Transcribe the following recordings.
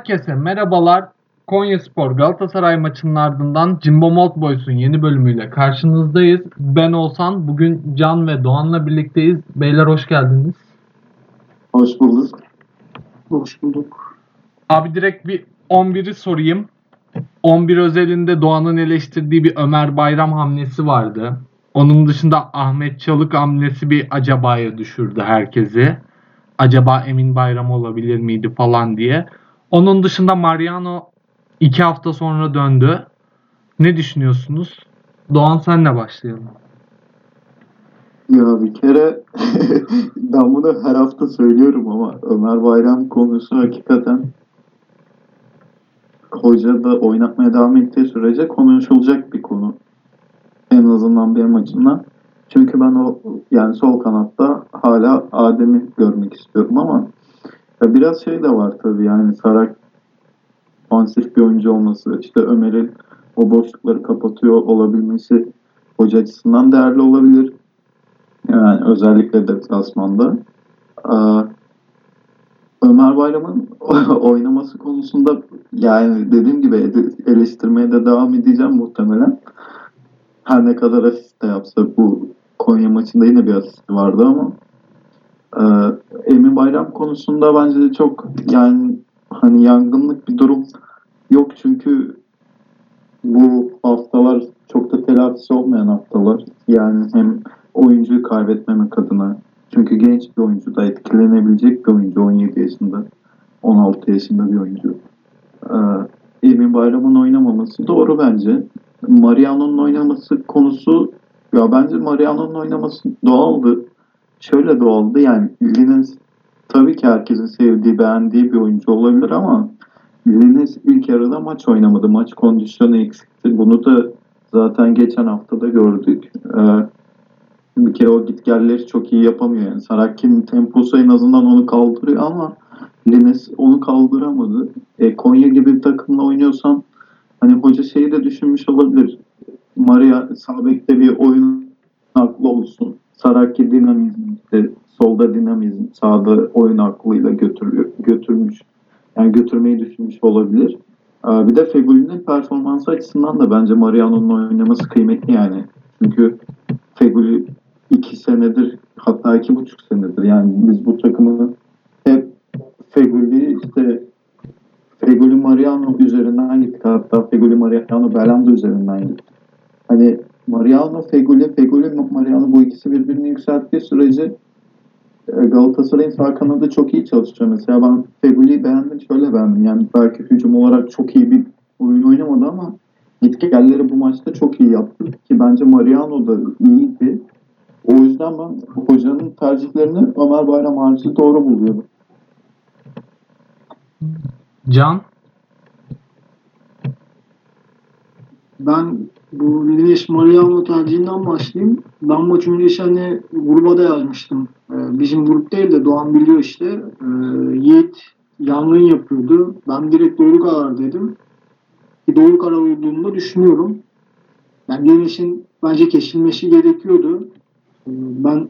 Herkese merhabalar. Konyaspor Galatasaray maçının ardından Jimbo Malt Boys'un yeni bölümüyle karşınızdayız. Ben Oğuzhan. Bugün Can ve Doğan'la birlikteyiz. Beyler hoş geldiniz. Hoş bulduk. Hoş bulduk. Abi direkt bir 11'i sorayım. 11 özelinde Doğan'ın eleştirdiği bir Ömer Bayram hamlesi vardı. Onun dışında Ahmet Çalık hamlesi bir acabaya düşürdü herkesi. Acaba Emin Bayram olabilir miydi falan diye. Onun dışında Mariano iki hafta sonra döndü. Ne düşünüyorsunuz? Doğan senle başlayalım. Ya bir kere ben bunu her hafta söylüyorum ama Ömer Bayram konusu hakikaten hoca da oynatmaya devam ettiği sürece konuşulacak bir konu. En azından benim açımdan. Çünkü ben o yani sol kanatta hala Adem'i görmek istiyorum ama ya biraz şey de var tabii yani Sarak ofansif bir oyuncu olması, işte Ömer'in o boşlukları kapatıyor olabilmesi hoca açısından değerli olabilir. Yani özellikle deplasmanda. Ee, Ömer Bayram'ın oynaması konusunda yani dediğim gibi ele- eleştirmeye de devam edeceğim muhtemelen. Her ne kadar asist de yapsa bu Konya maçında yine bir asisti vardı ama e, Emin Bayram konusunda bence de çok yani hani yangınlık bir durum yok çünkü bu haftalar çok da telafisi olmayan haftalar. Yani hem oyuncuyu kaybetmemek adına. Çünkü genç bir oyuncu da etkilenebilecek bir oyuncu 17 yaşında. 16 yaşında bir oyuncu. Ee, Emin Bayram'ın oynamaması doğru bence. Mariano'nun oynaması konusu ya bence Mariano'nun oynaması doğaldı. Şöyle doğaldı yani Lines tabii ki herkesin sevdiği, beğendiği bir oyuncu olabilir ama Lines ilk yarıda maç oynamadı. Maç kondisyonu eksikti. Bunu da zaten geçen hafta da gördük. Ee, bir kere o gitgelleri çok iyi yapamıyor. Yani Sarakki'nin temposu en azından onu kaldırıyor ama Lines onu kaldıramadı. E, Konya gibi bir takımla oynuyorsan hani hoca şeyi de düşünmüş olabilir. Maria Sabek'te bir oyun aklı olsun. Saraki dinamizm, işte solda dinamizm, sağda oyun aklıyla götürüyor, götürmüş. Yani götürmeyi düşünmüş olabilir. Ee, Bir de Feguli'nin performansı açısından da bence Mariano'nun oynaması kıymetli yani. Çünkü Feguli iki senedir hatta iki buçuk senedir yani biz bu takımı hep Feguli işte Feguli Mariano üzerinden gittik hatta Feguli Mariano Belanda üzerinden gittik. Hani Mariano Feguli Feguli Mariano bu ikisi birbirini yükselttiği sürece e, Galatasaray'ın sağ kanadı çok iyi çalışıyor. Mesela ben Feguli'yi beğendim şöyle beğendim. Yani belki hücum olarak çok iyi bir oyun oynamadı ama gitgelleri bu maçta çok iyi yaptı. Ki bence Mariano da iyiydi. O yüzden ben hocanın tercihlerini Ömer Bayram harici doğru buluyorum. Can? Ben bu Lines Mariano tercihinden başlayayım. Ben maç öncesi hani gruba da yazmıştım. Ee, bizim grup değil de Doğan biliyor işte. Ee, Yiğit yangın yapıyordu. Ben direkt doğru karar dedim. Ki doğru karar olduğunu da düşünüyorum. Yani Lines'in bence kesilmesi gerekiyordu. Ee, ben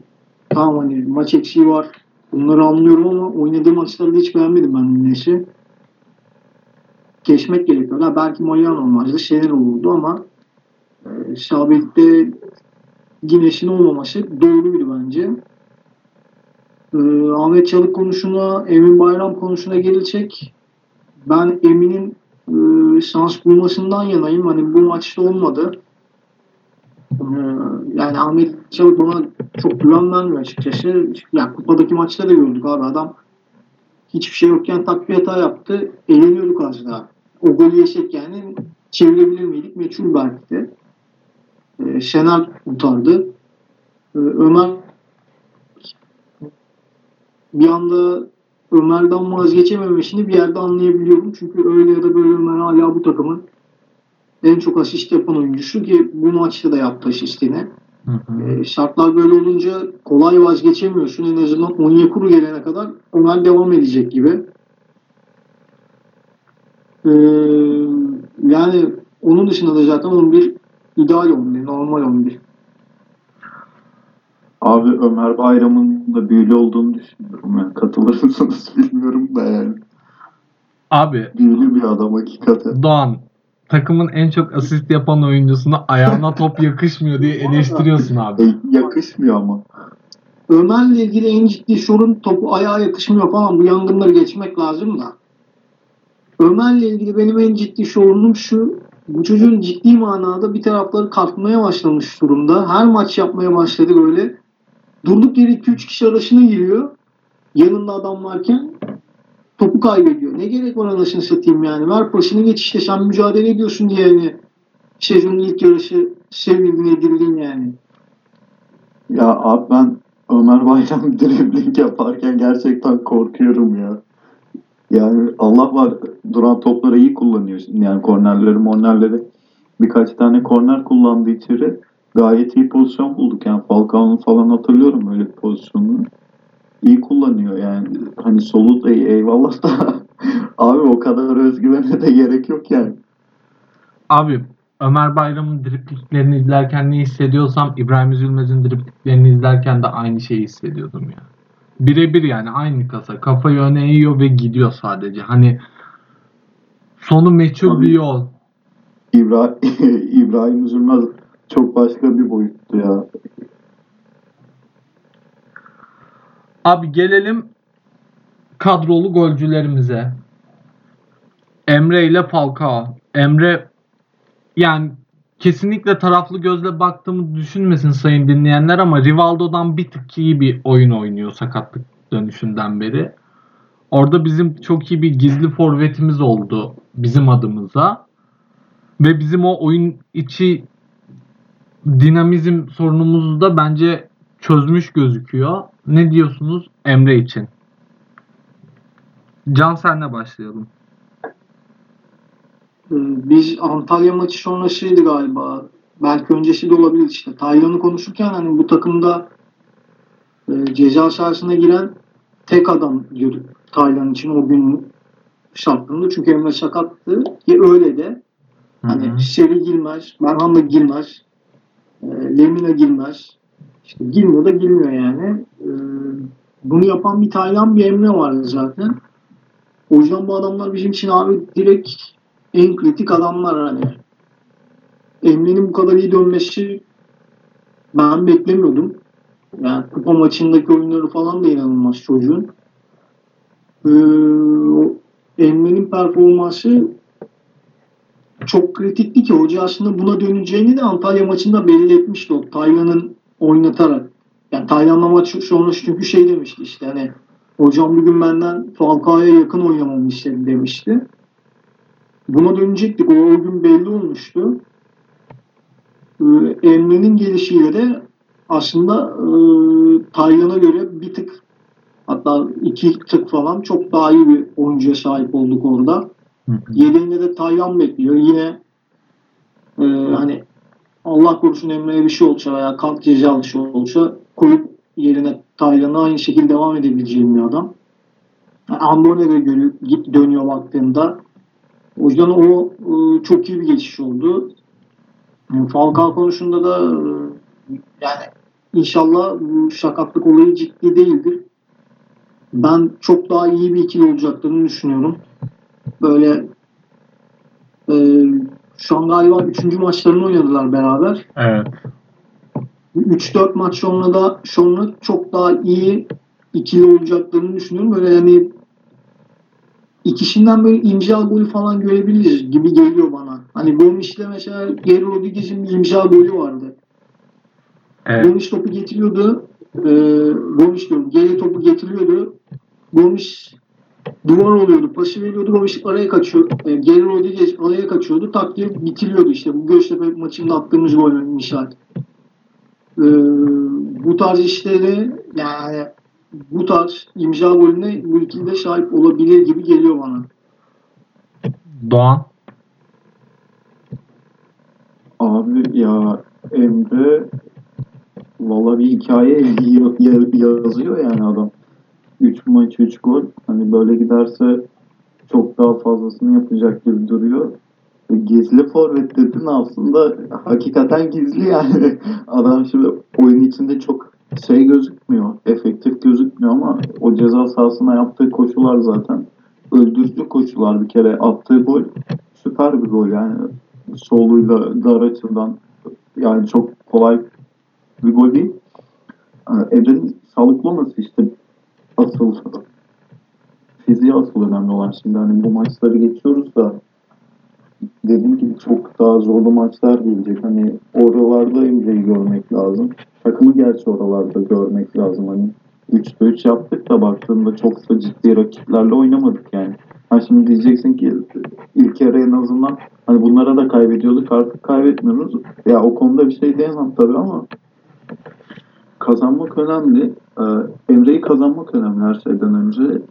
tamam hani maç eksiği var. Bunları anlıyorum ama oynadığı maçlarda hiç beğenmedim ben Lines'i. Geçmek gerekiyor. Ha, belki Mariano olmazdı. Şeyler olurdu ama e, Şabek'te Güneş'in olmaması doğruydu bence. E, Ahmet Çalık konusuna, Emin Bayram konusuna gelecek. Ben Emin'in e, şans bulmasından yanayım. Hani bu maçta olmadı. E, yani Ahmet Çalık bana çok güven vermiyor açıkçası. Ya kupadaki maçta da gördük abi adam hiçbir şey yokken takviye hata yaptı. Eğleniyorduk az daha. O golü yaşak yani çevirebilir miydik? Meçhul belki de. Ee, Şener kurtardı. Ee, Ömer bir anda Ömer'den vazgeçememesini bir yerde anlayabiliyorum. Çünkü öyle ya da böyle Ömer hala bu takımın en çok asist yapan oyuncusu ki bu maçta da yaptı asistini. Hı hı. Ee, şartlar böyle olunca kolay vazgeçemiyorsun. En azından Onyekuru gelene kadar Ömer devam edecek gibi. Ee, yani onun dışında da zaten 11 ideal 11, normal 11. Abi Ömer Bayram'ın da büyülü olduğunu düşünüyorum. Yani katılır mısınız bilmiyorum da yani. Abi Büyülü bir adam hakikaten. Doğan takımın en çok asist yapan oyuncusuna ayağına top yakışmıyor diye eleştiriyorsun abi. E, yakışmıyor ama. Ömer'le ilgili en ciddi sorun topu ayağa yakışmıyor falan. Bu yangınları geçmek lazım da. Ömer'le ilgili benim en ciddi sorunum şu. Bu çocuğun ciddi manada bir tarafları kalkmaya başlamış durumda. Her maç yapmaya başladı böyle. Durduk yere 2-3 kişi arasına giriyor. Yanında adam varken topu kaybediyor. Ne gerek var anasını satayım yani. Ver başını geç işte sen mücadele ediyorsun diye yani. Sezonun ilk yarışı sevildin edildin yani. Ya abi ben Ömer Bayram dribling yaparken gerçekten korkuyorum ya. Yani Allah var duran topları iyi kullanıyor. Yani kornerleri mornerleri birkaç tane korner kullandı içeri. Gayet iyi pozisyon bulduk. Yani Falcao'nun falan hatırlıyorum öyle bir pozisyonunu. İyi kullanıyor yani. Hani solu da iyi, eyvallah da abi o kadar özgüvene de gerek yok yani. Abi Ömer Bayram'ın dripliklerini izlerken ne hissediyorsam İbrahim Üzülmez'in dripliklerini izlerken de aynı şeyi hissediyordum ya. Birebir yani aynı kasa. Kafayı öne eğiyor ve gidiyor sadece. Hani sonu meçhul Tabii. bir yol. İbra İbrahim Üzülmez çok başka bir boyuttu ya. Abi gelelim kadrolu golcülerimize. Emre ile Falcao. Emre yani kesinlikle taraflı gözle baktığımı düşünmesin sayın dinleyenler ama Rivaldo'dan bir tık iyi bir oyun oynuyor sakatlık dönüşünden beri. Orada bizim çok iyi bir gizli forvetimiz oldu bizim adımıza. Ve bizim o oyun içi dinamizm sorunumuzu da bence çözmüş gözüküyor. Ne diyorsunuz Emre için? Can senle başlayalım. Ee, Biz Antalya maçı sonrasıydı galiba. Belki öncesi de olabilir işte. Taylan'ı konuşurken hani bu takımda e, ceza sahasına giren tek adam diyorduk Taylan için o gün şartlarında. Çünkü Emre sakattı. Ki öyle de. Hani Hı hı. Seri girmez, Berhan da girmez, e, Lemina girmez. İşte girmiyor da girmiyor yani. E, bunu yapan bir Taylan bir Emre vardı zaten. O yüzden bu adamlar bizim için abi direkt en kritik adamlar hani. Emre'nin bu kadar iyi dönmesi ben beklemiyordum. Yani kupa maçındaki oyunları falan da inanılmaz çocuğun. Ee, Emre'nin performansı çok kritikti ki hoca aslında buna döneceğini de Antalya maçında belli etmişti o Taylan'ın oynatarak. Yani Taylan'la maç sonrası çünkü şey demişti işte hani hocam bugün benden Falcao'ya yakın oynamamı istedi demişti. Buna dönecektik. O, o gün belli olmuştu. Ee, Emre'nin gelişiyle de aslında e, Taylan'a göre bir tık hatta iki tık falan çok daha iyi bir oyuncuya sahip olduk orada. Yedeğinde de Taylan bekliyor. Yine e, hani Allah korusun Emre'ye bir şey olsa veya kalk cezalı şey olsa koyup yerine Taylan'a aynı şekilde devam edebileceğim bir adam. Da görüyor, dönüyor baktığında. O yüzden o e, çok iyi bir geçiş oldu. Falcao konusunda da e, yani inşallah bu sakatlık olayı ciddi değildir. Ben çok daha iyi bir ikili olacaklarını düşünüyorum. Böyle e, şu an galiba 3. maçlarını oynadılar beraber. Evet. 3-4 maç sonra da sonra çok daha iyi ikili olacaklarını düşünüyorum. Böyle yani ikisinden böyle imza golü falan görebiliriz gibi geliyor bana. Hani Gomis'le mesela Geri Rodriguez'in bir imza golü vardı. Evet. Gomis topu getiriyordu. E, Gomis diyorum. Geri topu getiriyordu. Gomis duvar oluyordu. Pası veriyordu. Gomis araya kaçıyor. E, Geri Rodriguez araya kaçıyordu. Tak diye bitiriyordu işte. Bu Göztepe maçında attığımız gol misal. E, bu tarz işleri yani bu tarz imza golüne bu ikili de sahip olabilir gibi geliyor bana. Doğan. Abi ya Emre valla bir hikaye ya- ya- yazıyor yani adam. 3 maç 3 gol. Hani böyle giderse çok daha fazlasını yapacak gibi duruyor. Gizli forvet dedin aslında hakikaten gizli yani. Adam şimdi oyun içinde çok şey gözükmüyor. Efektif gözükmüyor ama o ceza sahasına yaptığı koşular zaten öldürücü koşular bir kere attığı gol süper bir gol yani soluyla dar açıdan yani çok kolay bir gol değil. Ee, Emre'nin sağlıklı olması işte asıl fiziği asıl önemli olan şimdi hani bu maçları geçiyoruz da dediğim gibi çok daha zorlu maçlar gelecek. Hani oralarda Emre'yi görmek lazım. Takımı gerçi oralarda görmek lazım. Hani 3'te 3 yaptık da baktığında çok da ciddi rakiplerle oynamadık yani. Ha şimdi diyeceksin ki ilk yarı en azından hani bunlara da kaybediyorduk artık kaybetmiyoruz. Ya o konuda bir şey diyemem tabii ama kazanmak önemli. Ee, Emre'yi kazanmak önemli her şeyden önce.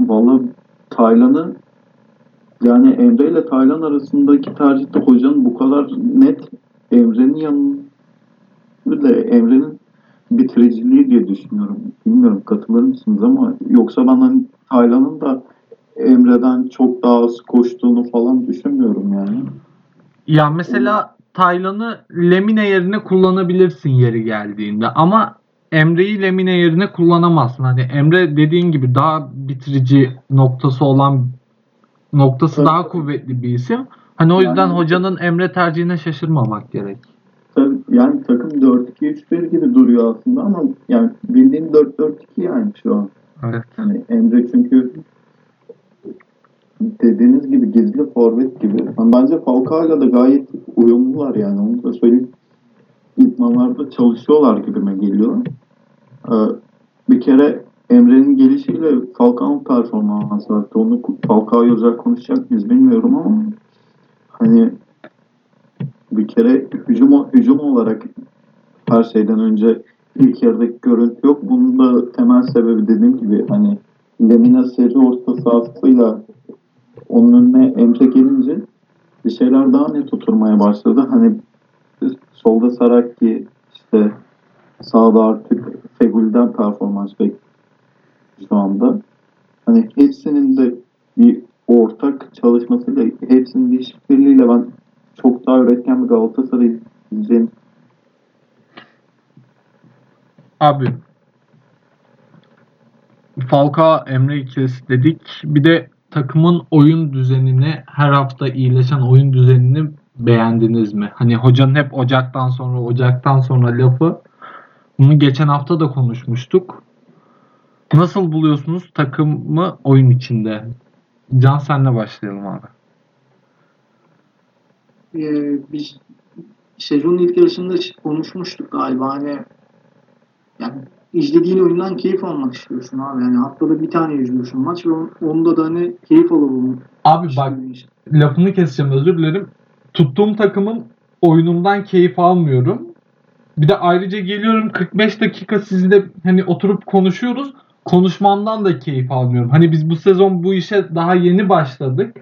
Vallahi Taylan'ı yani Emre ile Taylan arasındaki tercihte hocanın bu kadar net Emre'nin yanında da Emre'nin bitiriciliği diye düşünüyorum. Bilmiyorum katılır mısınız ama yoksa ben hani Taylan'ın da Emre'den çok daha az koştuğunu falan düşünmüyorum yani. Ya mesela Taylan'ı Lemine yerine kullanabilirsin yeri geldiğinde ama Emre'yi Lemine yerine kullanamazsın. Hani Emre dediğin gibi daha bitirici noktası olan noktası Tabii. daha kuvvetli bir isim. Hani o yüzden Yani- hocanın Emre tercihine şaşırmamak gerek. Tabii yani takım 4-2-3-1 gibi duruyor aslında ama yani bildiğin 4-4-2 yani şu an. Evet. Yani Emre çünkü dediğiniz gibi gizli forvet gibi. Yani bence Falcao'yla da gayet uyumlular yani onu da söyleyeyim. İdmanlarda çalışıyorlar gibime geliyor. Ee, bir kere Emre'nin gelişiyle Falcao'nun performansı arttı. Onu Falcao'yu özel konuşacak mıyız bilmiyorum ama hani bir kere hücum, hücum olarak her şeyden önce ilk yarıdaki görüntü yok. Bunun da temel sebebi dediğim gibi hani Lemina seri orta sahasıyla onun önüne Emre gelince bir şeyler daha net oturmaya başladı. Hani solda Saraki işte sağda artık Fegül'den performans bekliyor şu anda. Hani hepsinin de bir ortak çalışmasıyla, hepsinin bir işbirliğiyle ben çok daha üretken bir Galatasaray izleyeceğim. Abi Falcao Emre ikilisi dedik. Bir de takımın oyun düzenini her hafta iyileşen oyun düzenini beğendiniz mi? Hani hocanın hep Ocak'tan sonra Ocak'tan sonra lafı. Bunu geçen hafta da konuşmuştuk. Nasıl buluyorsunuz takımı oyun içinde? Can senle başlayalım abi. Ee, biz sezonun ilk yarısında konuşmuştuk galiba hani yani izlediğin oyundan keyif almak istiyorsun abi. Yani haftada bir tane izliyorsun maç ve on- onda da hani keyif alalım. Abi bak lafını keseceğim özür dilerim. Tuttuğum takımın oyunumdan keyif almıyorum. Bir de ayrıca geliyorum 45 dakika sizle hani oturup konuşuyoruz. Konuşmamdan da keyif almıyorum. Hani biz bu sezon bu işe daha yeni başladık.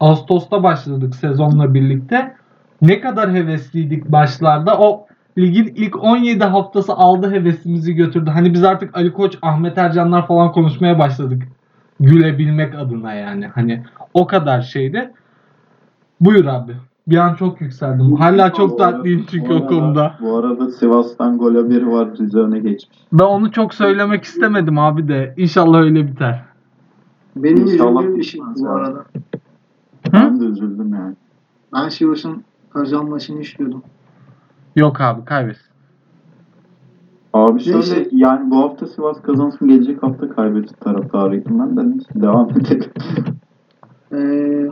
Ağustos'ta başladık sezonla birlikte. Ne kadar hevesliydik başlarda. O ligin ilk 17 haftası aldı hevesimizi götürdü. Hani biz artık Ali Koç, Ahmet Ercanlar falan konuşmaya başladık. Gülebilmek adına yani. Hani o kadar şeydi. Buyur abi. Bir an çok yükseldim. Hala çok tatlıyım çünkü o konuda. Bu arada Sivas'tan gol haberi var. Rize öne geçmiş. Ben onu çok söylemek istemedim abi de. İnşallah öyle biter. Benim İnşallah üzüldüğüm bir şey bu ya. arada. Ben de üzüldüm yani. Ben Sivas'ın kazanmasını istiyordum. Yok abi kaybetsin. Abi şöyle Neyse. yani bu hafta Sivas kazansın gelecek hafta kaybetsin taraftarıydım ben de neyse devam edelim. Ee,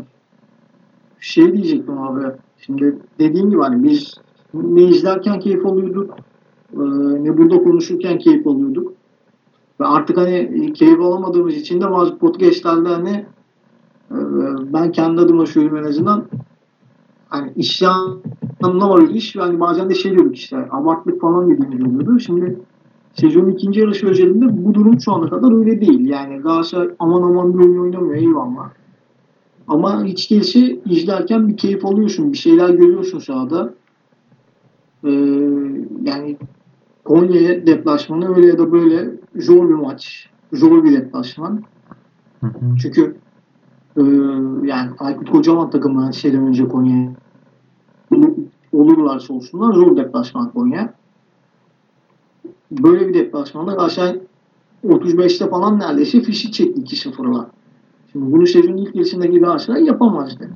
şey diyecektim abi. Şimdi dediğim gibi hani biz ne izlerken keyif alıyorduk. e, ne burada konuşurken keyif alıyorduk. Ve artık hani keyif alamadığımız için de bazı podcastlerde hani e, ben kendi adıma söyleyeyim en azından hani isyanına varıyordu iş ve hani bazen de şey diyorduk işte abartlık falan dediğimiz oluyordu. Şimdi sezonun ikinci yarısı özelinde bu durum şu ana kadar öyle değil. Yani Galatasaray aman aman bir oyun oynamıyor eyvallah. Ama hiç değilse izlerken bir keyif alıyorsun. Bir şeyler görüyorsun sahada. Ee, yani Konya'ya deplasmanı öyle ya da böyle zor bir maç. Zor bir deplasman. Çünkü e, yani Aykut Kocaman takımı her şeyden önce Konya'ya olurlarsa olsunlar zor deplasman Konya. Böyle bir deplasmanda Galatasaray 35'te falan neredeyse fişi çekti 2-0'la. Şimdi sezonun ilk yarısındaki Galatasaray yapamazdı.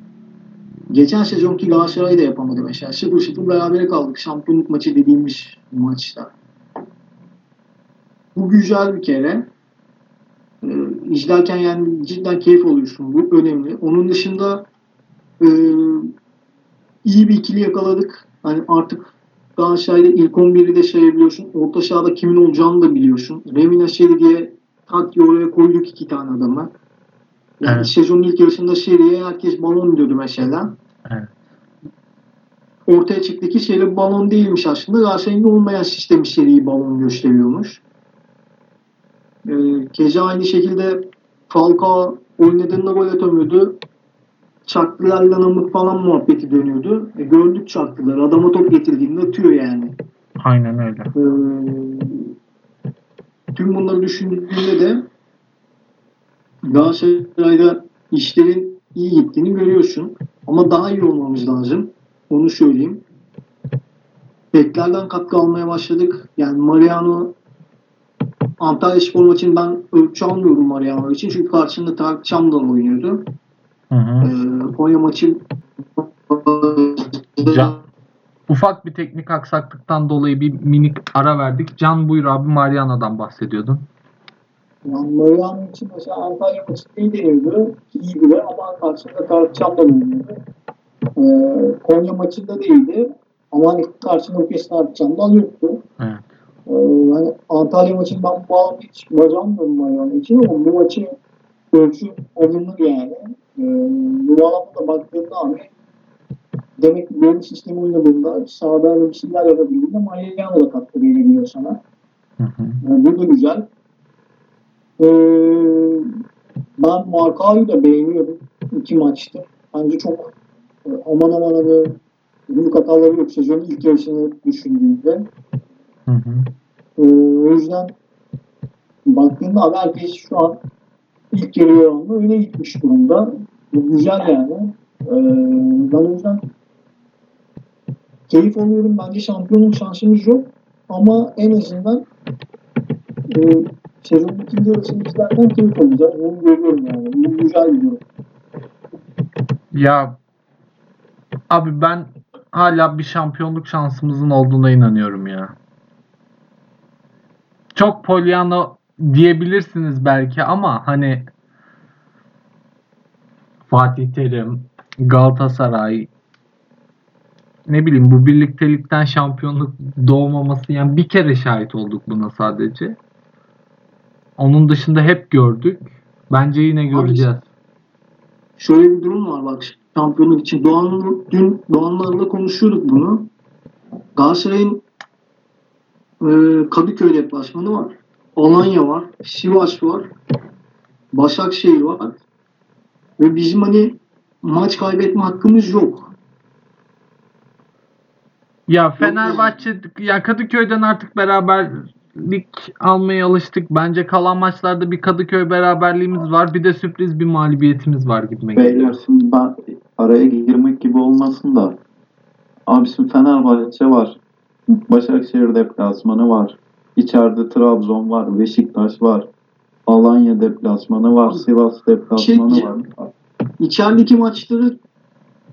Geçen sezonki Galatasaray da yapamadı mesela. 0-0 berabere kaldık. Şampiyonluk maçı dediğimiz maçta. Bu güzel bir kere. Ee, izlerken yani cidden keyif alıyorsun. Bu önemli. Onun dışında e, iyi bir ikili yakaladık. Hani artık Galatasaray'da ilk 11'i de sayabiliyorsun. Orta sahada kimin olacağını da biliyorsun. Remina Şeri diye tak oraya koyduk iki tane adamı. Yani Evet. sezonun ilk yarısında Şeri'ye herkes balon diyordu mesela. Evet. Ortaya çıktı ki Şeri balon değilmiş aslında. Galatasaray'ın olmayan sistemi Şeri'yi balon gösteriyormuş. Ee, keza aynı şekilde Falcao oynadığında gol atamıyordu. Çaklılarla namık falan muhabbeti dönüyordu. E, gördük çaklıları. Adama top getirdiğinde atıyor yani. Aynen öyle. Ee, tüm bunları düşündüğünde de Galatasaray'da işlerin iyi gittiğini görüyorsun. Ama daha iyi olmamız lazım. Onu söyleyeyim. Beklerden katkı almaya başladık. Yani Mariano Antalya Spor maçını ben ölçü almıyorum Mariano için. Çünkü karşında Tarık Çamdal oynuyordu. Hı hı. Ee, Konya maçı Can, ufak bir teknik aksaklıktan dolayı bir minik ara verdik. Can buyur abi Mariano'dan bahsediyordun. Yani Mariano için mesela Antalya maçı iyi deniyordu. İyiydi de ama karşısında Tarık Çam'da oynuyordu. Ee, Konya maçında değildi. Ama hani kez Tarık Çam'da yoktu. Evet. Ee, hani Antalya maçını ben bu bağlamda hiç baz almıyorum Mariano için ama bu maçı ölçü alınır yani. Ee, bu bağlamda da baktığımda abi demek ki bir sistemi oynadığında sahada bir şeyler yapabildiğinde Mariano da katkı verebiliyor sana. Hı hı. Yani bu da güzel. Ee, ben Markao'yu da beğeniyorum iki maçta. Bence çok e, aman aman hani büyük hataları yok sezonun ilk yarısını düşündüğümde. Hı hı. Ee, o yüzden baktığında abi herkes şu an ilk yarı oranında öne gitmiş durumda. Bu güzel yani. Ee, ben o yüzden keyif alıyorum. Bence şampiyonluk şansımız yok. Ama en azından e, sezonun ikinci yarısını izlerken keyif alacağız. Bunu görüyorum yani. Bu güzel durum. Ya abi ben hala bir şampiyonluk şansımızın olduğuna inanıyorum ya. Çok Pollyanna diyebilirsiniz belki ama hani Fatih Terim, Galatasaray ne bileyim bu birliktelikten şampiyonluk doğmaması yani bir kere şahit olduk buna sadece. Onun dışında hep gördük. Bence yine göreceğiz. şöyle bir durum var bak şampiyonluk için. Doğan, dün Doğanlarla konuşuyorduk bunu. Galatasaray'ın e, Kadıköy deplasmanı var. Alanya var. Sivas var. Başakşehir var. Ve bizim hani maç kaybetme hakkımız yok. Ya Fenerbahçe ya Kadıköy'den artık beraberlik almaya alıştık. Bence kalan maçlarda bir Kadıköy beraberliğimiz var. Bir de sürpriz bir mağlubiyetimiz var gibi geliyor. Beyler şimdi ben araya girmek gibi olmasın da abi şimdi Fenerbahçe var. Başakşehir deplasmanı var. İçeride Trabzon var. Beşiktaş var. Alanya deplasmanı var. Sivas deplasmanı Şey- var. İçerideki maçları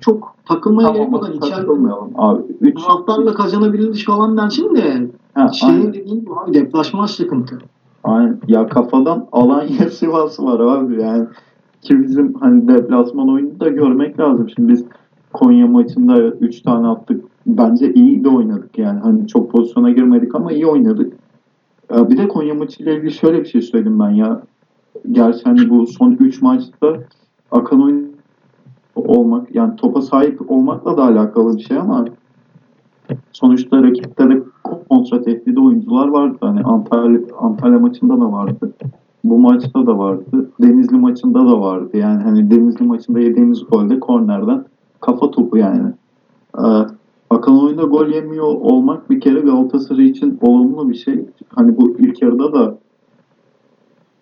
çok takılmaya gerek Tamam yok. Hani içeride takılmayalım. Abi 3 taraftarla kazanabiliriz falan dersin de şeyin dediğin gibi abi deplasman sıkıntı. Aynen. Ya kafadan Alanya Sivas var abi yani. Ki bizim hani deplasman oyunu da görmek lazım. Şimdi biz Konya maçında 3 tane attık. Bence iyi de oynadık yani. Hani çok pozisyona girmedik ama iyi oynadık. Bir de Konya maçıyla ilgili şöyle bir şey söyledim ben ya. Gerçi hani bu son 3 maçta akan oyun olmak yani topa sahip olmakla da alakalı bir şey ama sonuçta rakipte de kontra tehdidi oyuncular vardı. Hani Antalya, Antalya maçında da vardı. Bu maçta da vardı. Denizli maçında da vardı. Yani hani Denizli maçında yediğimiz golde kornerden kafa topu yani. Ee, akan oyunda gol yemiyor olmak bir kere Galatasaray için olumlu bir şey. Hani bu ilk yarıda da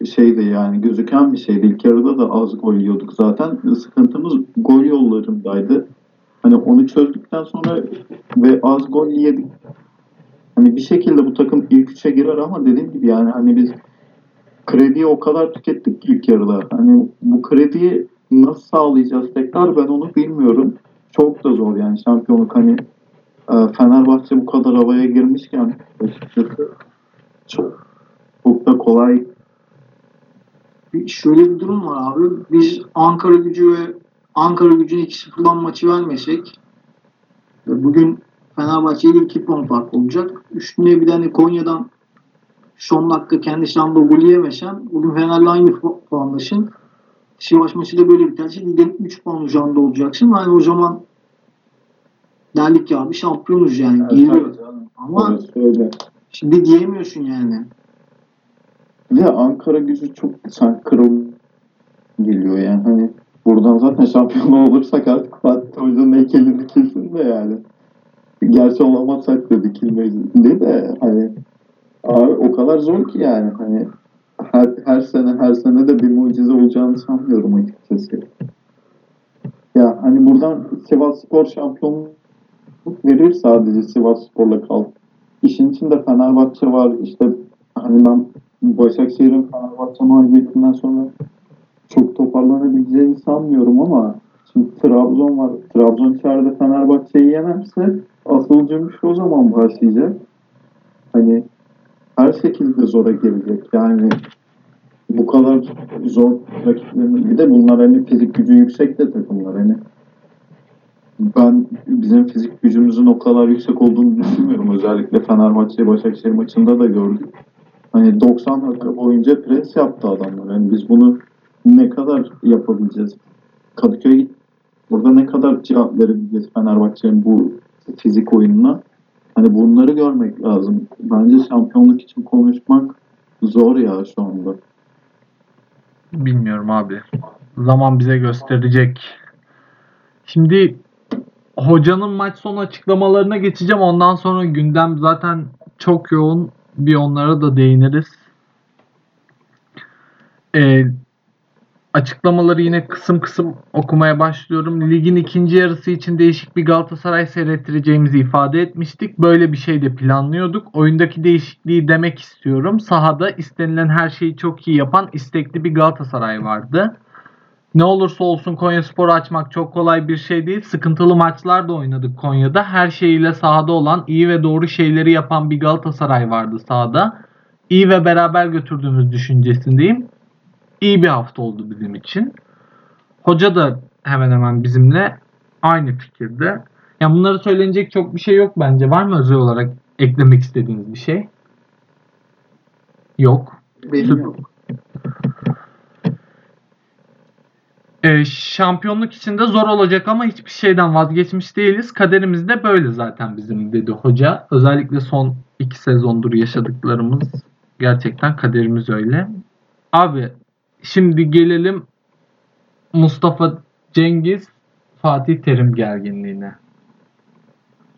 şeydi yani gözüken bir şeydi. İlk yarıda da az gol yiyorduk zaten. Sıkıntımız gol yollarındaydı. Hani onu çözdükten sonra ve az gol yedik. Hani bir şekilde bu takım ilk üçe girer ama dediğim gibi yani hani biz krediyi o kadar tükettik ki ilk yarıda. Hani bu krediyi nasıl sağlayacağız tekrar ben onu bilmiyorum. Çok da zor yani şampiyonluk hani e, Fenerbahçe bu kadar havaya girmişken çok, çok da kolay Şöyle bir durum var abi. Biz Ankara gücü ve Ankara gücüne 2-0'dan maçı vermesek bugün Fenerbahçe ile 2 puan fark olacak. Üstüne bir de hani Konya'dan son dakika kendi şanda golü yemesen bugün Fener'le aynı pu- puanlaşın. Sivas maçı da böyle biterse ligden 3 puan uzağında olacaksın. Yani o zaman derdik ki abi şampiyonuz yani. Geliyor. Ama öyle. şimdi diyemiyorsun yani. Bir de Ankara gücü çok sanki kırıl geliyor yani hani buradan zaten şampiyon olursak artık Fatih Hoca'nın heykeli dikilsin de yani. Gerçi olamazsak da dikilmeyiz de, de hani abi o kadar zor ki yani hani her, her sene her sene de bir mucize olacağını sanmıyorum açıkçası. Ya hani buradan Sivas Spor şampiyonluk verir sadece Sivas Spor'la kal. İşin içinde Fenerbahçe var işte hani ben Başakşehir'in Fenerbahçe mağlubiyetinden sonra çok toparlanabileceğini sanmıyorum ama şimdi Trabzon var. Trabzon içeride Fenerbahçe'yi yenerse asıl cümbüş o zaman başlayacak. Hani her şekilde zora gelecek. Yani bu kadar zor rakiplerin bir de bunlar hani fizik gücü yüksek de takımlar hani ben bizim fizik gücümüzün o kadar yüksek olduğunu düşünmüyorum. Özellikle Fenerbahçe Başakşehir maçında da gördük. Hani 90 dakika boyunca pres yaptı adamlar. Yani biz bunu ne kadar yapabileceğiz? Kadıköy'e. Burada ne kadar cevap verebileceğiz Fenerbahçe'nin bu fizik oyununa? Hani bunları görmek lazım. Bence şampiyonluk için konuşmak zor ya şu anda. Bilmiyorum abi. Zaman bize gösterecek. Şimdi hocanın maç sonu açıklamalarına geçeceğim. Ondan sonra gündem zaten çok yoğun. Bir onlara da değiniriz. Ee, açıklamaları yine kısım kısım okumaya başlıyorum. Ligin ikinci yarısı için değişik bir Galatasaray seyrettireceğimizi ifade etmiştik. Böyle bir şey de planlıyorduk. Oyundaki değişikliği demek istiyorum. Sahada istenilen her şeyi çok iyi yapan istekli bir Galatasaray vardı. Ne olursa olsun Konya Spor'u açmak çok kolay bir şey değil. Sıkıntılı maçlar da oynadık Konya'da. Her şeyiyle sahada olan, iyi ve doğru şeyleri yapan bir Galatasaray vardı sahada. İyi ve beraber götürdüğümüz düşüncesindeyim. İyi bir hafta oldu bizim için. Hoca da hemen hemen bizimle aynı fikirde. Ya bunları söylenecek çok bir şey yok bence. Var mı özel olarak eklemek istediğiniz bir şey? Yok. Benim yok. Ee, şampiyonluk için de zor olacak ama hiçbir şeyden vazgeçmiş değiliz. Kaderimiz de böyle zaten bizim dedi hoca. Özellikle son iki sezondur yaşadıklarımız gerçekten kaderimiz öyle. Abi şimdi gelelim Mustafa Cengiz Fatih Terim gerginliğine.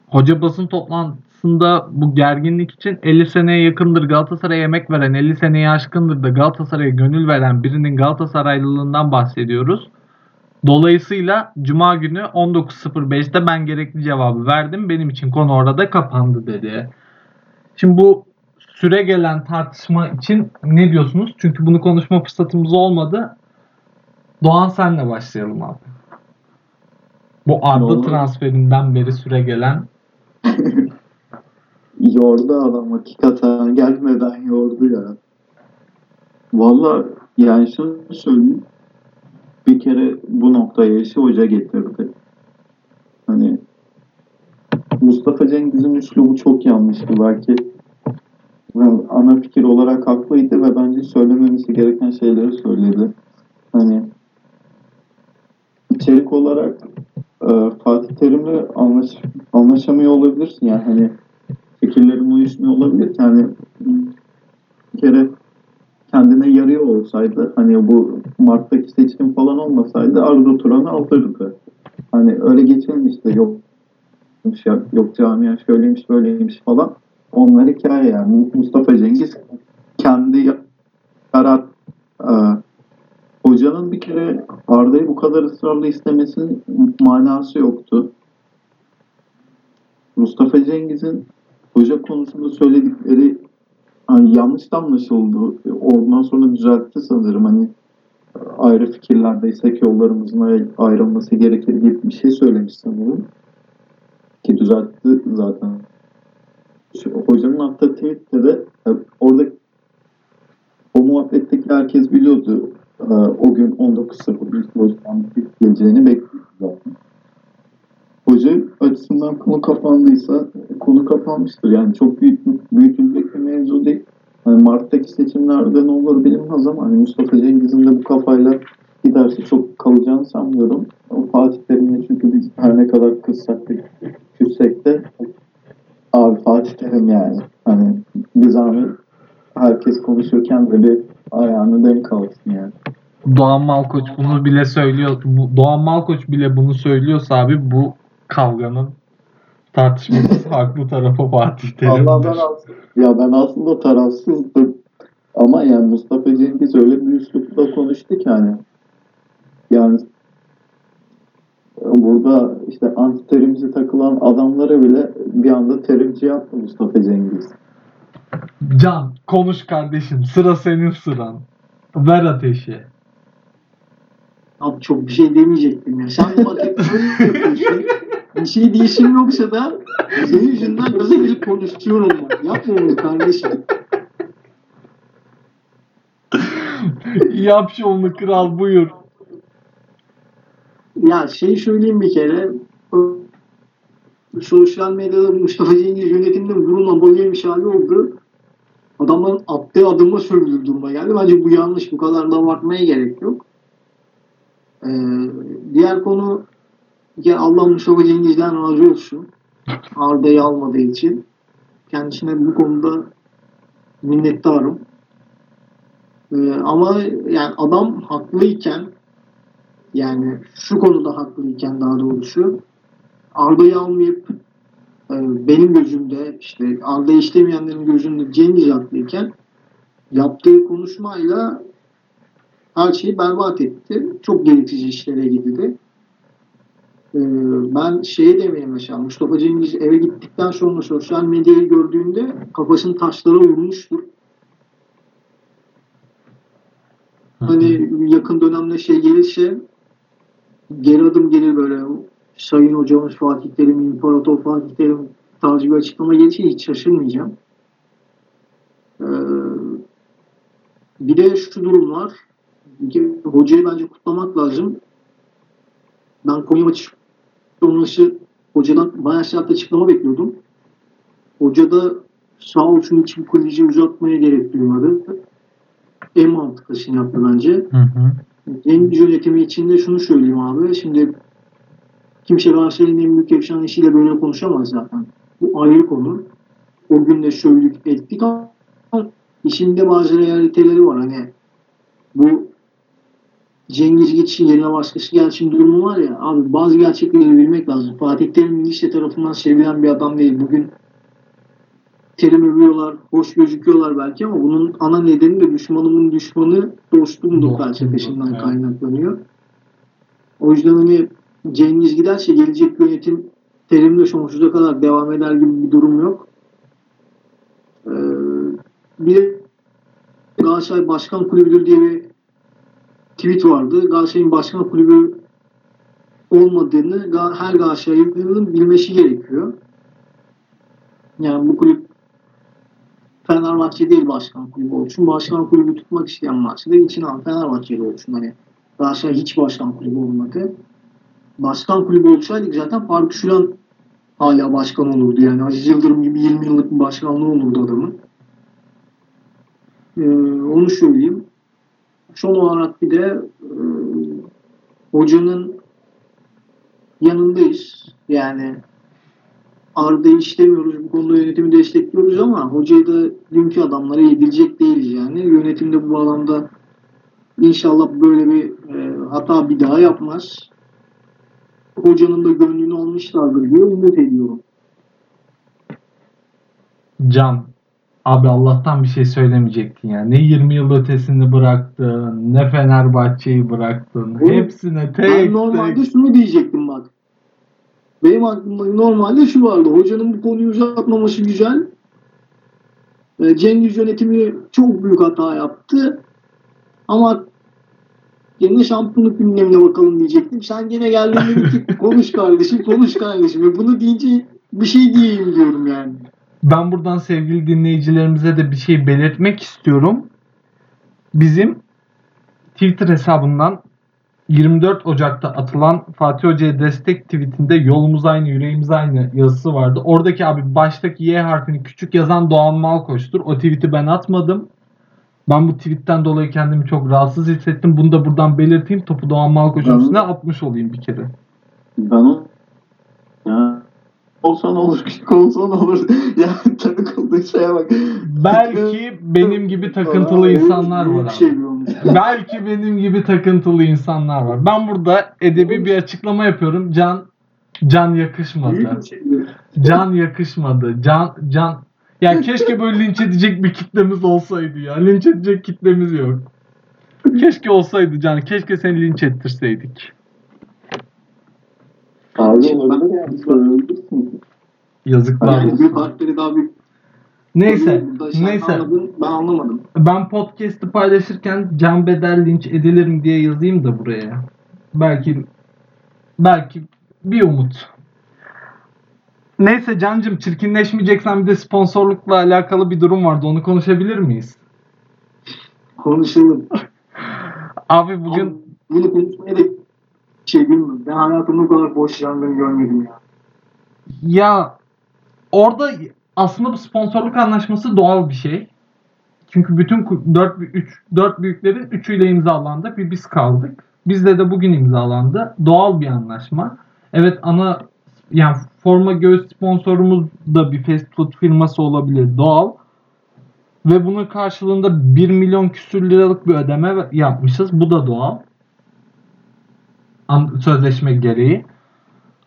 Hoca basın toplantısında bu gerginlik için 50 seneye yakındır Galatasaray'a emek veren, 50 seneye aşkındır da Galatasaray'a gönül veren birinin Galatasaraylılığından bahsediyoruz. Dolayısıyla Cuma günü 19.05'te ben gerekli cevabı verdim. Benim için konu orada kapandı dedi. Şimdi bu süre gelen tartışma için ne diyorsunuz? Çünkü bunu konuşma fırsatımız olmadı. Doğan senle başlayalım abi. Bu Arda transferinden beri süre gelen Yordu adam hakikaten gelmeden yordu ya. Valla yani şunu söyleyeyim. Bir kere bu noktaya işi hoca getirdi. Hani Mustafa Cengiz'in üslubu çok yanlıştı belki. Ana fikir olarak haklıydı ve bence söylememesi gereken şeyleri söyledi. Hani içerik olarak e, Fatih Terim'le anlaş, anlaşamıyor olabilirsin. Yani hani fikirlerim uyuşmuyor olabilir ki hani bir kere kendine yarıyor olsaydı hani bu Mart'taki seçim falan olmasaydı Arda Turan'ı aldırdı. Hani öyle geçilmişti yok yok camia şöyleymiş böyleymiş falan. Onlar hikaye yani. Mustafa Cengiz kendi karar e, hocanın bir kere Arda'yı bu kadar ısrarla istemesinin manası yoktu. Mustafa Cengiz'in hoca konusunda söyledikleri hani yanlış anlaşıldı. Ondan sonra düzeltti sanırım. Hani ayrı fikirlerdeysek yollarımızın ay- ayrılması gerekir gibi bir şey söylemiş sanırım. Ki düzeltti zaten. Hocanın attığı tweette de e, orada o muhabbetteki herkes biliyordu. E, o gün 19.00 ilk hocadan geleceğini bekliyordu zaten. Hoca açısından konu kapandıysa konu kapanmıştır. Yani çok büyük, büyütülecek bir mevzu değil. Hani Mart'taki seçimlerde ne olur bilinmez ama hani Mustafa Cengiz'in de bu kafayla giderse çok kalacağını sanmıyorum. O Fatih Terim'le çünkü biz her ne kadar kızsak da küssek de abi Fatih Terim yani. Hani bir zahmet herkes konuşurken de bir ayağını denk alsın yani. Doğan Malkoç bunu bile söylüyor. Bu, Doğan Malkoç bile bunu söylüyorsa abi bu kavganın tartışmasız haklı tarafı Fatih Terim'dir. alsın. Ya ben aslında tarafsızdım. Ama yani Mustafa Cengiz öyle bir üslupla konuştu ki hani. Yani burada işte anti terimci takılan adamlara bile bir anda terimci yaptı Mustafa Cengiz. Can konuş kardeşim sıra senin sıran. Ver ateşi. Abi çok bir şey demeyecektim ya. Sen de bak hep böyle yapıyorsun. Bir şey değişim yoksa da senin yüzünden gaza gelip konuşuyorum ben. Yapma onu kardeşim. Yap şovunu kral buyur. Ya şey söyleyeyim bir kere. Sosyal medyada Mustafa Cengiz yönetiminde vurulma boy yemiş hali oldu. Adamların attığı adıma sövülür duruma geldi. Bence bu yanlış. Bu kadar da abartmaya gerek yok. Ee, diğer konu ya Allah Mustafa Cengiz'den razı olsun. Arda'yı almadığı için. Kendisine bu konuda minnettarım. Ee, ama yani adam haklıyken yani şu konuda haklıyken daha doğrusu Arda'yı almayıp e, benim gözümde işte Arda'yı istemeyenlerin gözünde Cengiz haklıyken yaptığı konuşmayla her şeyi berbat etti. Çok gereksiz işlere girdi. Ee, ben şeye demeyeyim mesela Mustafa Cengiz eve gittikten sonra sosyal medyayı gördüğünde kafasını taşlara vurmuştur. Hani yakın dönemde şey gelirse geri adım gelir böyle Sayın Hocamız Fatih Terim, İmparator Fatih Terim tarzı bir açıklama gelirse hiç şaşırmayacağım. Ee, bir de şu durum var. Hocayı bence kutlamak lazım. Ben Konya maçı sonrası hocadan bayağı sert açıklama bekliyordum. Hoca da sağ olsun hiçbir kuleci uzatmaya gerek duymadı. En mantıklısını yaptı bence. Hı hı. Cengiz yönetimi içinde şunu söyleyeyim abi. Şimdi kimse Galatasaray'ın en büyük efsanesiyle böyle konuşamaz zaten. Bu ayrı konu. O gün de söyledik ettik ama işinde bazı realiteleri var. Hani bu Cengiz gitsin yerine başkası gelsin durumu var ya abi bazı gerçekleri bilmek lazım. Fatih Terim liste tarafından sevilen bir adam değil. Bugün terim övüyorlar, hoş gözüküyorlar belki ama bunun ana nedeni de düşmanımın düşmanı dostumdur felsefesinden evet. kaynaklanıyor. O yüzden hani Cengiz giderse gelecek yönetim terimle sonsuza kadar devam eder gibi bir durum yok. Ee, bir de Galatasaray Başkan Kulübüdür diye bir tweet vardı. Galatasaray'ın başkan kulübü olmadığını her Galatasaraylı'nın bilmesi gerekiyor. Yani bu kulüp Fenerbahçe değil başkan kulübü olsun. Başkan kulübü tutmak isteyen da için Fenerbahçeli olsun. Hani Galatasaray hiç başkan kulübü olmadı. Başkan kulübü olsaydık zaten Faruk Süren hala başkan olurdu. Yani Aziz Yıldırım gibi 20 yıllık bir başkanlığı olurdu adamın. Ee, onu söyleyeyim. Son olarak bir de e, hocanın yanındayız. Yani Arda'yı istemiyoruz. Bu konuda yönetimi destekliyoruz ama hocayı da dünkü adamlara yedirecek değiliz yani. Yönetimde bu alanda inşallah böyle bir e, hata bir daha yapmaz. Hocanın da gönlünü almışlardır diye umut ediyorum. Can abi Allah'tan bir şey söylemeyecektin ya. Ne 20 yıl ötesini bıraktın, ne Fenerbahçe'yi bıraktın. Oğlum, Hepsine tek ben normalde tek. şunu diyecektim bak. Benim aklımda normalde şu vardı. Hocanın bu konuyu uzatmaması güzel. E, Cengiz yönetimi çok büyük hata yaptı. Ama yine şampiyonluk gündemine bakalım diyecektim. Sen yine geldin dedin ki konuş kardeşim, konuş kardeşim. Ve bunu deyince bir şey diyeyim diyorum yani. Ben buradan sevgili dinleyicilerimize de bir şey belirtmek istiyorum. Bizim Twitter hesabından 24 Ocak'ta atılan Fatih Hoca'ya destek tweetinde yolumuz aynı, yüreğimiz aynı yazısı vardı. Oradaki abi baştaki Y harfini küçük yazan Doğan Malkoç'tur. O tweet'i ben atmadım. Ben bu tweetten dolayı kendimi çok rahatsız hissettim. Bunu da buradan belirteyim. Topu Doğan Malkoç'un üstüne atmış olayım bir kere. Ben o ya olsan olur, küçük olsan olur. ya takıldığı şeye bak. Belki benim gibi takıntılı insanlar var abi. şey. Belki benim gibi takıntılı insanlar var. Ben burada edebi bir açıklama yapıyorum. Can can yakışmadı. Bir şey bir. Can yakışmadı. Can can ya keşke böyle linç edecek bir kitlemiz olsaydı ya. Linç edecek kitlemiz yok. Keşke olsaydı Can. Keşke seni linç ettirseydik. Abi olabilir yani. Yazıklar olsun. harfleri daha büyük. Neyse. Neyse. anladın, ben anlamadım. Ben podcast'i paylaşırken Can Bedel linç edilir mi diye yazayım da buraya. Belki belki bir umut. Neyse Cancım çirkinleşmeyeceksen bir de sponsorlukla alakalı bir durum vardı. Onu konuşabilir miyiz? Konuşalım. Abi bugün Ama bunu konuşmaya da şey bilmiyorum. Ben hayatımda bu kadar boş yangın görmedim ya. ya orada aslında bu sponsorluk anlaşması doğal bir şey. Çünkü bütün 4 3 4 büyüklerin üçüyle imzalandı. Bir biz kaldık. Bizde de bugün imzalandı. Doğal bir anlaşma. Evet ana yani forma göğüs sponsorumuz da bir fast food firması olabilir. Doğal. Ve bunun karşılığında 1 milyon küsür liralık bir ödeme yapmışız. Bu da doğal. Sözleşme gereği.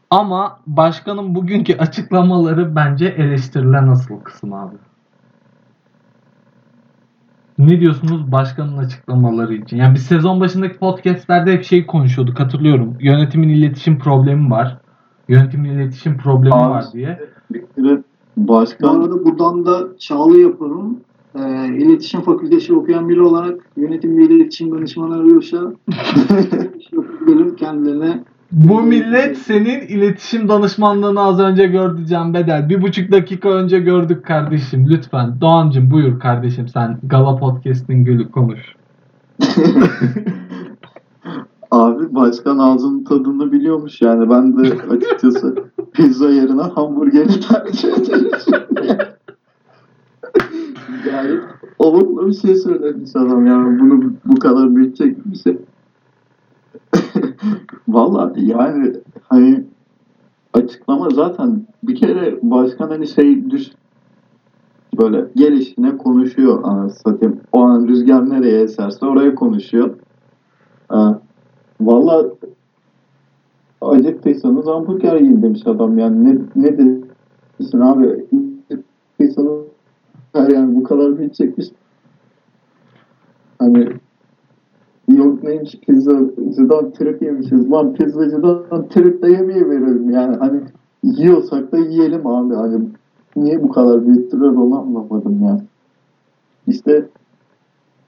Ama başkanın bugünkü açıklamaları bence eleştirilen asıl kısım abi. Ne diyorsunuz başkanın açıklamaları için? Yani biz sezon başındaki podcastlerde hep şey konuşuyorduk hatırlıyorum. Yönetimin iletişim problemi var. Yönetimin iletişim problemi Abi, var diye. Bu başkan arada buradan da çağrı yapıyorum. Ee, iletişim fakültesi okuyan biri olarak yönetim ve iletişim danışmanı arıyorsa gidelim kendilerine. Bu millet senin iletişim danışmanlığını az önce gördü Can Bedel. Bir buçuk dakika önce gördük kardeşim. Lütfen. Doğancım buyur kardeşim sen Gala Podcast'in gülü konuş. abi başkan ağzının tadını biliyormuş yani. Ben de açıkçası pizza yerine hamburgeri tercih ederim. yani olumlu bir şey söylemiş adam yani bunu bu kadar büyütecek bir şey. Valla yani hani açıklama zaten bir kere başkan hani şey düş böyle gelişine konuşuyor anasını. O an rüzgar nereye eserse oraya konuşuyor. Ee, Valla acıktıysanız hamburger yiyin demiş adam yani ne, ne desin abi acıktıysanız yani bu kadar büyütecekmiş. Hani yok neymiş pizzacıdan trip yemişiz. Lan pizzacıdan trip de yemeği verelim yani. Hani yiyorsak da yiyelim abi. Hani niye bu kadar büyüttüler onu anlamadım ya. İşte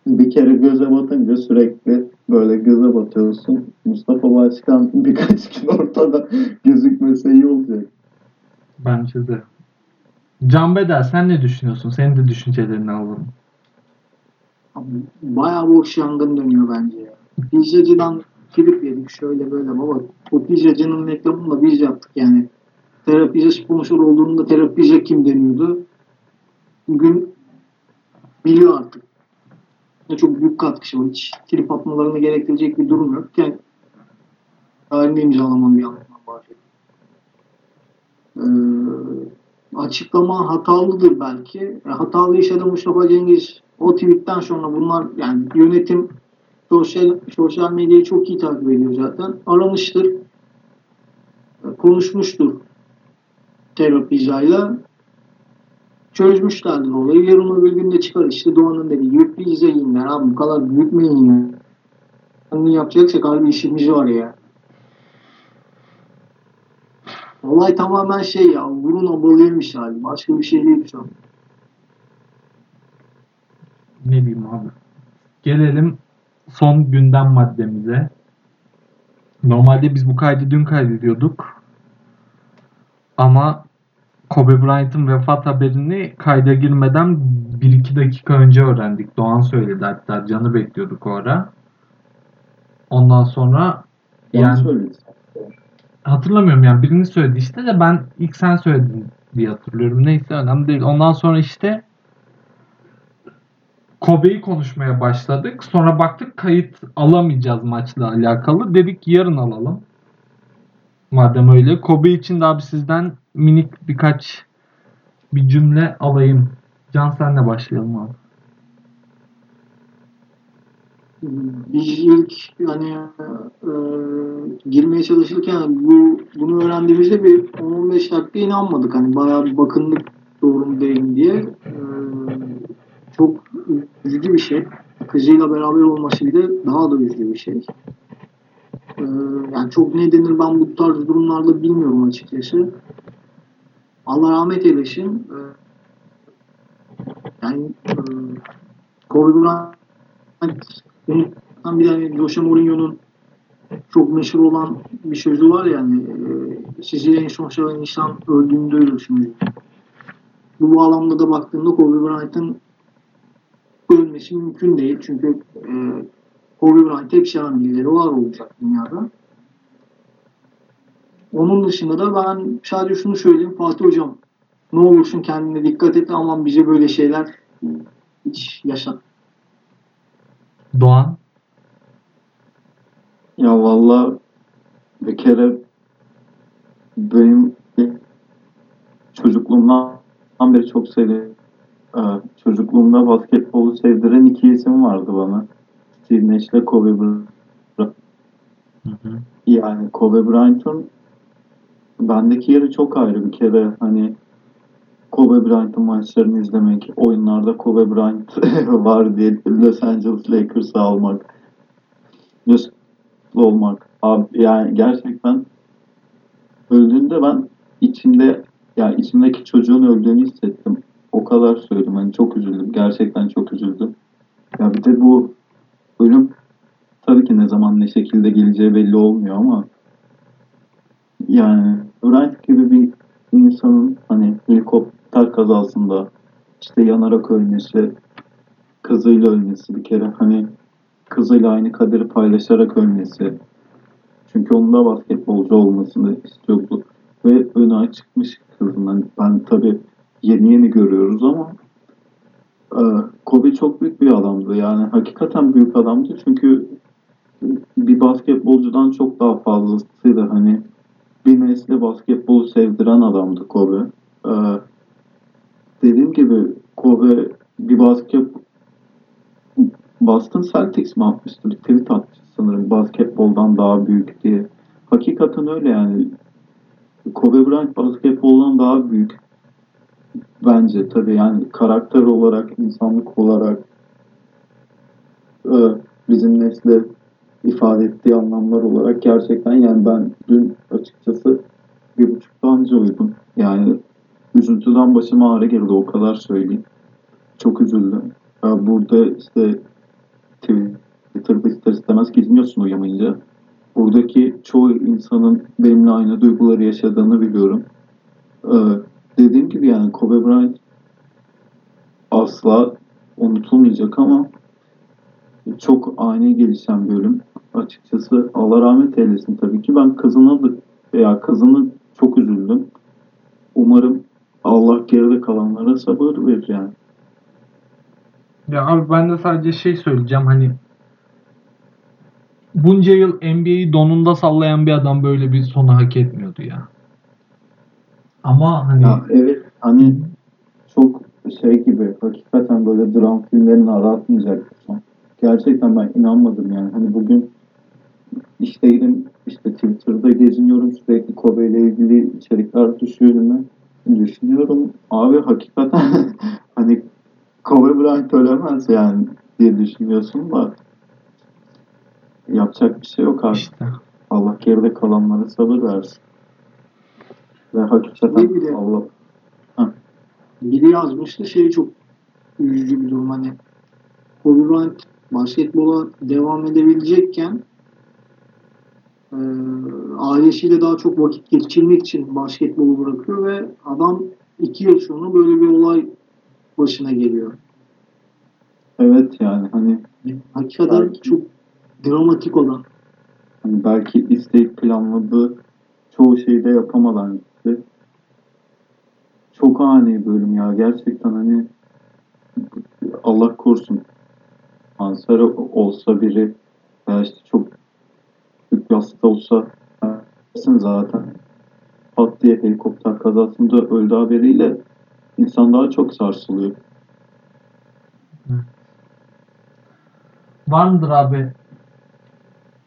bir kere göze batınca sürekli böyle göze batıyorsun. Mustafa Başkan birkaç gün ortada gözükmese iyi olacak. Bence de. Can Bedel sen ne düşünüyorsun? Senin de düşüncelerini alalım. Bayağı boş yangın dönüyor bence ya. Pizzacıdan trip yedik şöyle böyle baba. O pizzacının reklamını da biz yaptık yani. Terapize sponsor olduğunda terapize kim deniyordu? Bugün biliyor artık. Ve çok büyük katkısı var. Hiç trip atmalarını gerektirecek bir durum yok. Yani halinde imzalamam bir anlamdan bahsediyorum. Ee, açıklama hatalıdır belki. E, hatalı iş adamı Mustafa Cengiz o tweetten sonra bunlar yani yönetim sosyal sosyal medyayı çok iyi takip ediyor zaten. Aramıştır. Konuşmuştur terapizayla. Çözmüşlerdir olayı. Yarın öbür gün de çıkar işte Doğan'ın dediği gibi pizza yiyinler abi bu kadar büyütmeyin ya. Bunu yapacaksak harbi işimiz var ya. Olay tamamen şey ya, vurun obalıymış hali. Başka bir şey değil şu an. Gelelim son gündem maddemize. Normalde biz bu kaydı dün kaydediyorduk. Ama Kobe Bryant'ın vefat haberini kayda girmeden 1-2 dakika önce öğrendik. Doğan söyledi hatta. Can'ı bekliyorduk o ara. Ondan sonra Yani yani söyledi. hatırlamıyorum yani birini söyledi işte de ben ilk sen söyledin diye hatırlıyorum. Neyse önemli değil. Ondan sonra işte Kobe'yi konuşmaya başladık. Sonra baktık kayıt alamayacağız maçla alakalı. Dedik yarın alalım. Madem öyle. Kobe için de abi sizden minik birkaç bir cümle alayım. Can senle başlayalım abi. Biz ilk yani e, girmeye çalışırken bu bunu öğrendiğimizde bir 10-15 dakika inanmadık. Hani bayağı bir bakındık doğru diye. E, çok üzücü bir şey. Kızıyla beraber olması bir de daha da üzücü bir şey. E, yani çok ne denir ben bu tarz durumlarda bilmiyorum açıkçası. Allah rahmet eylesin. E, yani e, Kobe Bryant Unuttan bir tane Jose Mourinho'nun çok meşhur olan bir sözü var yani e, sizi en son seven insan öldüğünde ölürsünüz. Bu bağlamda da baktığımda Kobe Bryant'ın ölmesi mümkün değil. Çünkü e, Kobe Bryant hep birileri var olacak dünyada. Onun dışında da ben sadece şunu söyleyeyim Fatih Hocam ne olursun kendine dikkat et aman bize böyle şeyler hiç yaşat. Doğan. Ya valla bir kere benim çocukluğumdan beri çok sevdiğim e, çocukluğumda basketbolu sevdiren iki isim vardı bana. Steve Nash ile Kobe Bryant. Hı hı. Yani Kobe Bryant'ın bendeki yeri çok ayrı bir kere hani Kobe Bryant'ın maçlarını izlemek, oyunlarda Kobe Bryant var diye Los Angeles Lakers'ı almak, Los olmak. Abi yani gerçekten öldüğünde ben içimde ya içimdeki çocuğun öldüğünü hissettim. O kadar söyledim. Hani çok üzüldüm. Gerçekten çok üzüldüm. Ya bir de bu ölüm tabii ki ne zaman ne şekilde geleceği belli olmuyor ama yani Bryant gibi bir insanın hani helikopter kazasında işte yanarak ölmesi, kızıyla ölmesi bir kere hani kızıyla aynı kaderi paylaşarak ölmesi. Çünkü onun da basketbolcu olmasını istiyordu. Ve öne çıkmış kızın. Hani ben tabii yeni yeni görüyoruz ama e, Kobe çok büyük bir adamdı. Yani hakikaten büyük adamdı. Çünkü bir basketbolcudan çok daha fazlasıydı. Hani bir nesle basketbolu sevdiren adamdı Kobe. Ee, dediğim gibi Kobe bir basket Boston Celtics mi atmıştı? Bir tweet atmıştı sanırım basketboldan daha büyük diye. Hakikaten öyle yani. Kobe Bryant basketboldan daha büyük. Bence tabii yani karakter olarak, insanlık olarak e, bizim nesle ifade ettiği anlamlar olarak gerçekten yani ben dün açıkçası bir buçukta anca uyudum. Yani üzüntüden başım ağrı girdi o kadar söyleyeyim. Çok üzüldüm. Ya burada işte Twitter'da ister istemez gizliyorsun uyuyamayınca. Buradaki çoğu insanın benimle aynı duyguları yaşadığını biliyorum. Ee, dediğim gibi yani Kobe Bryant asla unutulmayacak ama çok ani gelişen bir ölüm. Açıkçası Allah rahmet eylesin tabii ki. Ben kızına veya kızını çok üzüldüm. Umarım Allah geride kalanlara sabır verir yani. Ya abi ben de sadece şey söyleyeceğim hani bunca yıl NBA'yi donunda sallayan bir adam böyle bir sonu hak etmiyordu ya. Ama hani Ya evet hani çok şey gibi hakikaten böyle dram filmlerini aratmayacak bir son. Gerçekten ben inanmadım yani. Hani bugün işteydim işte Twitter'da geziniyorum sürekli Kobe ile ilgili içerikler düşüyor önüme. Düşünüyorum abi hakikaten hani Kobe Bryant ölemez yani diye düşünüyorsun da yapacak bir şey yok abi. işte Allah geride kalanlara sabır versin. Ve hakikaten bileyim. Allah Biri yazmıştı şey çok üzücü bir durum hani Kobe Bryant basketbola devam edebilecekken e, ailesiyle daha çok vakit geçirmek için basketbolu bırakıyor ve adam iki yıl sonra böyle bir olay başına geliyor. Evet yani hani, Hakikaten Belki- çok dramatik olan. hani belki isteyip planladığı çoğu şeyi de yapamadan gitti. Çok ani bölüm ya gerçekten hani Allah korusun kanser olsa biri veya işte çok büyük bir hasta olsa zaten pat diye helikopter kazasında öldü haberiyle insan daha çok sarsılıyor. Var mıdır abi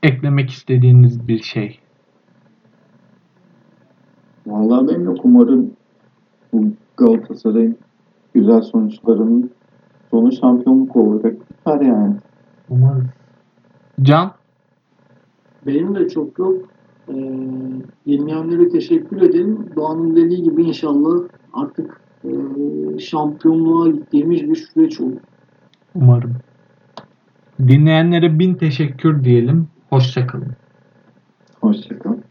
eklemek istediğiniz bir şey? Vallahi benim yok. Umarım bu Galatasaray'ın güzel sonuçlarının sonu şampiyonluk olarak biter yani. Umarız. Can? Benim de çok yok. Ee, dinleyenlere teşekkür ederim. Doğan'ın dediği gibi inşallah artık e, şampiyonluğa gittiğimiz bir süreç olur. Umarım. Dinleyenlere bin teşekkür diyelim. Hoşçakalın. Hoşçakalın.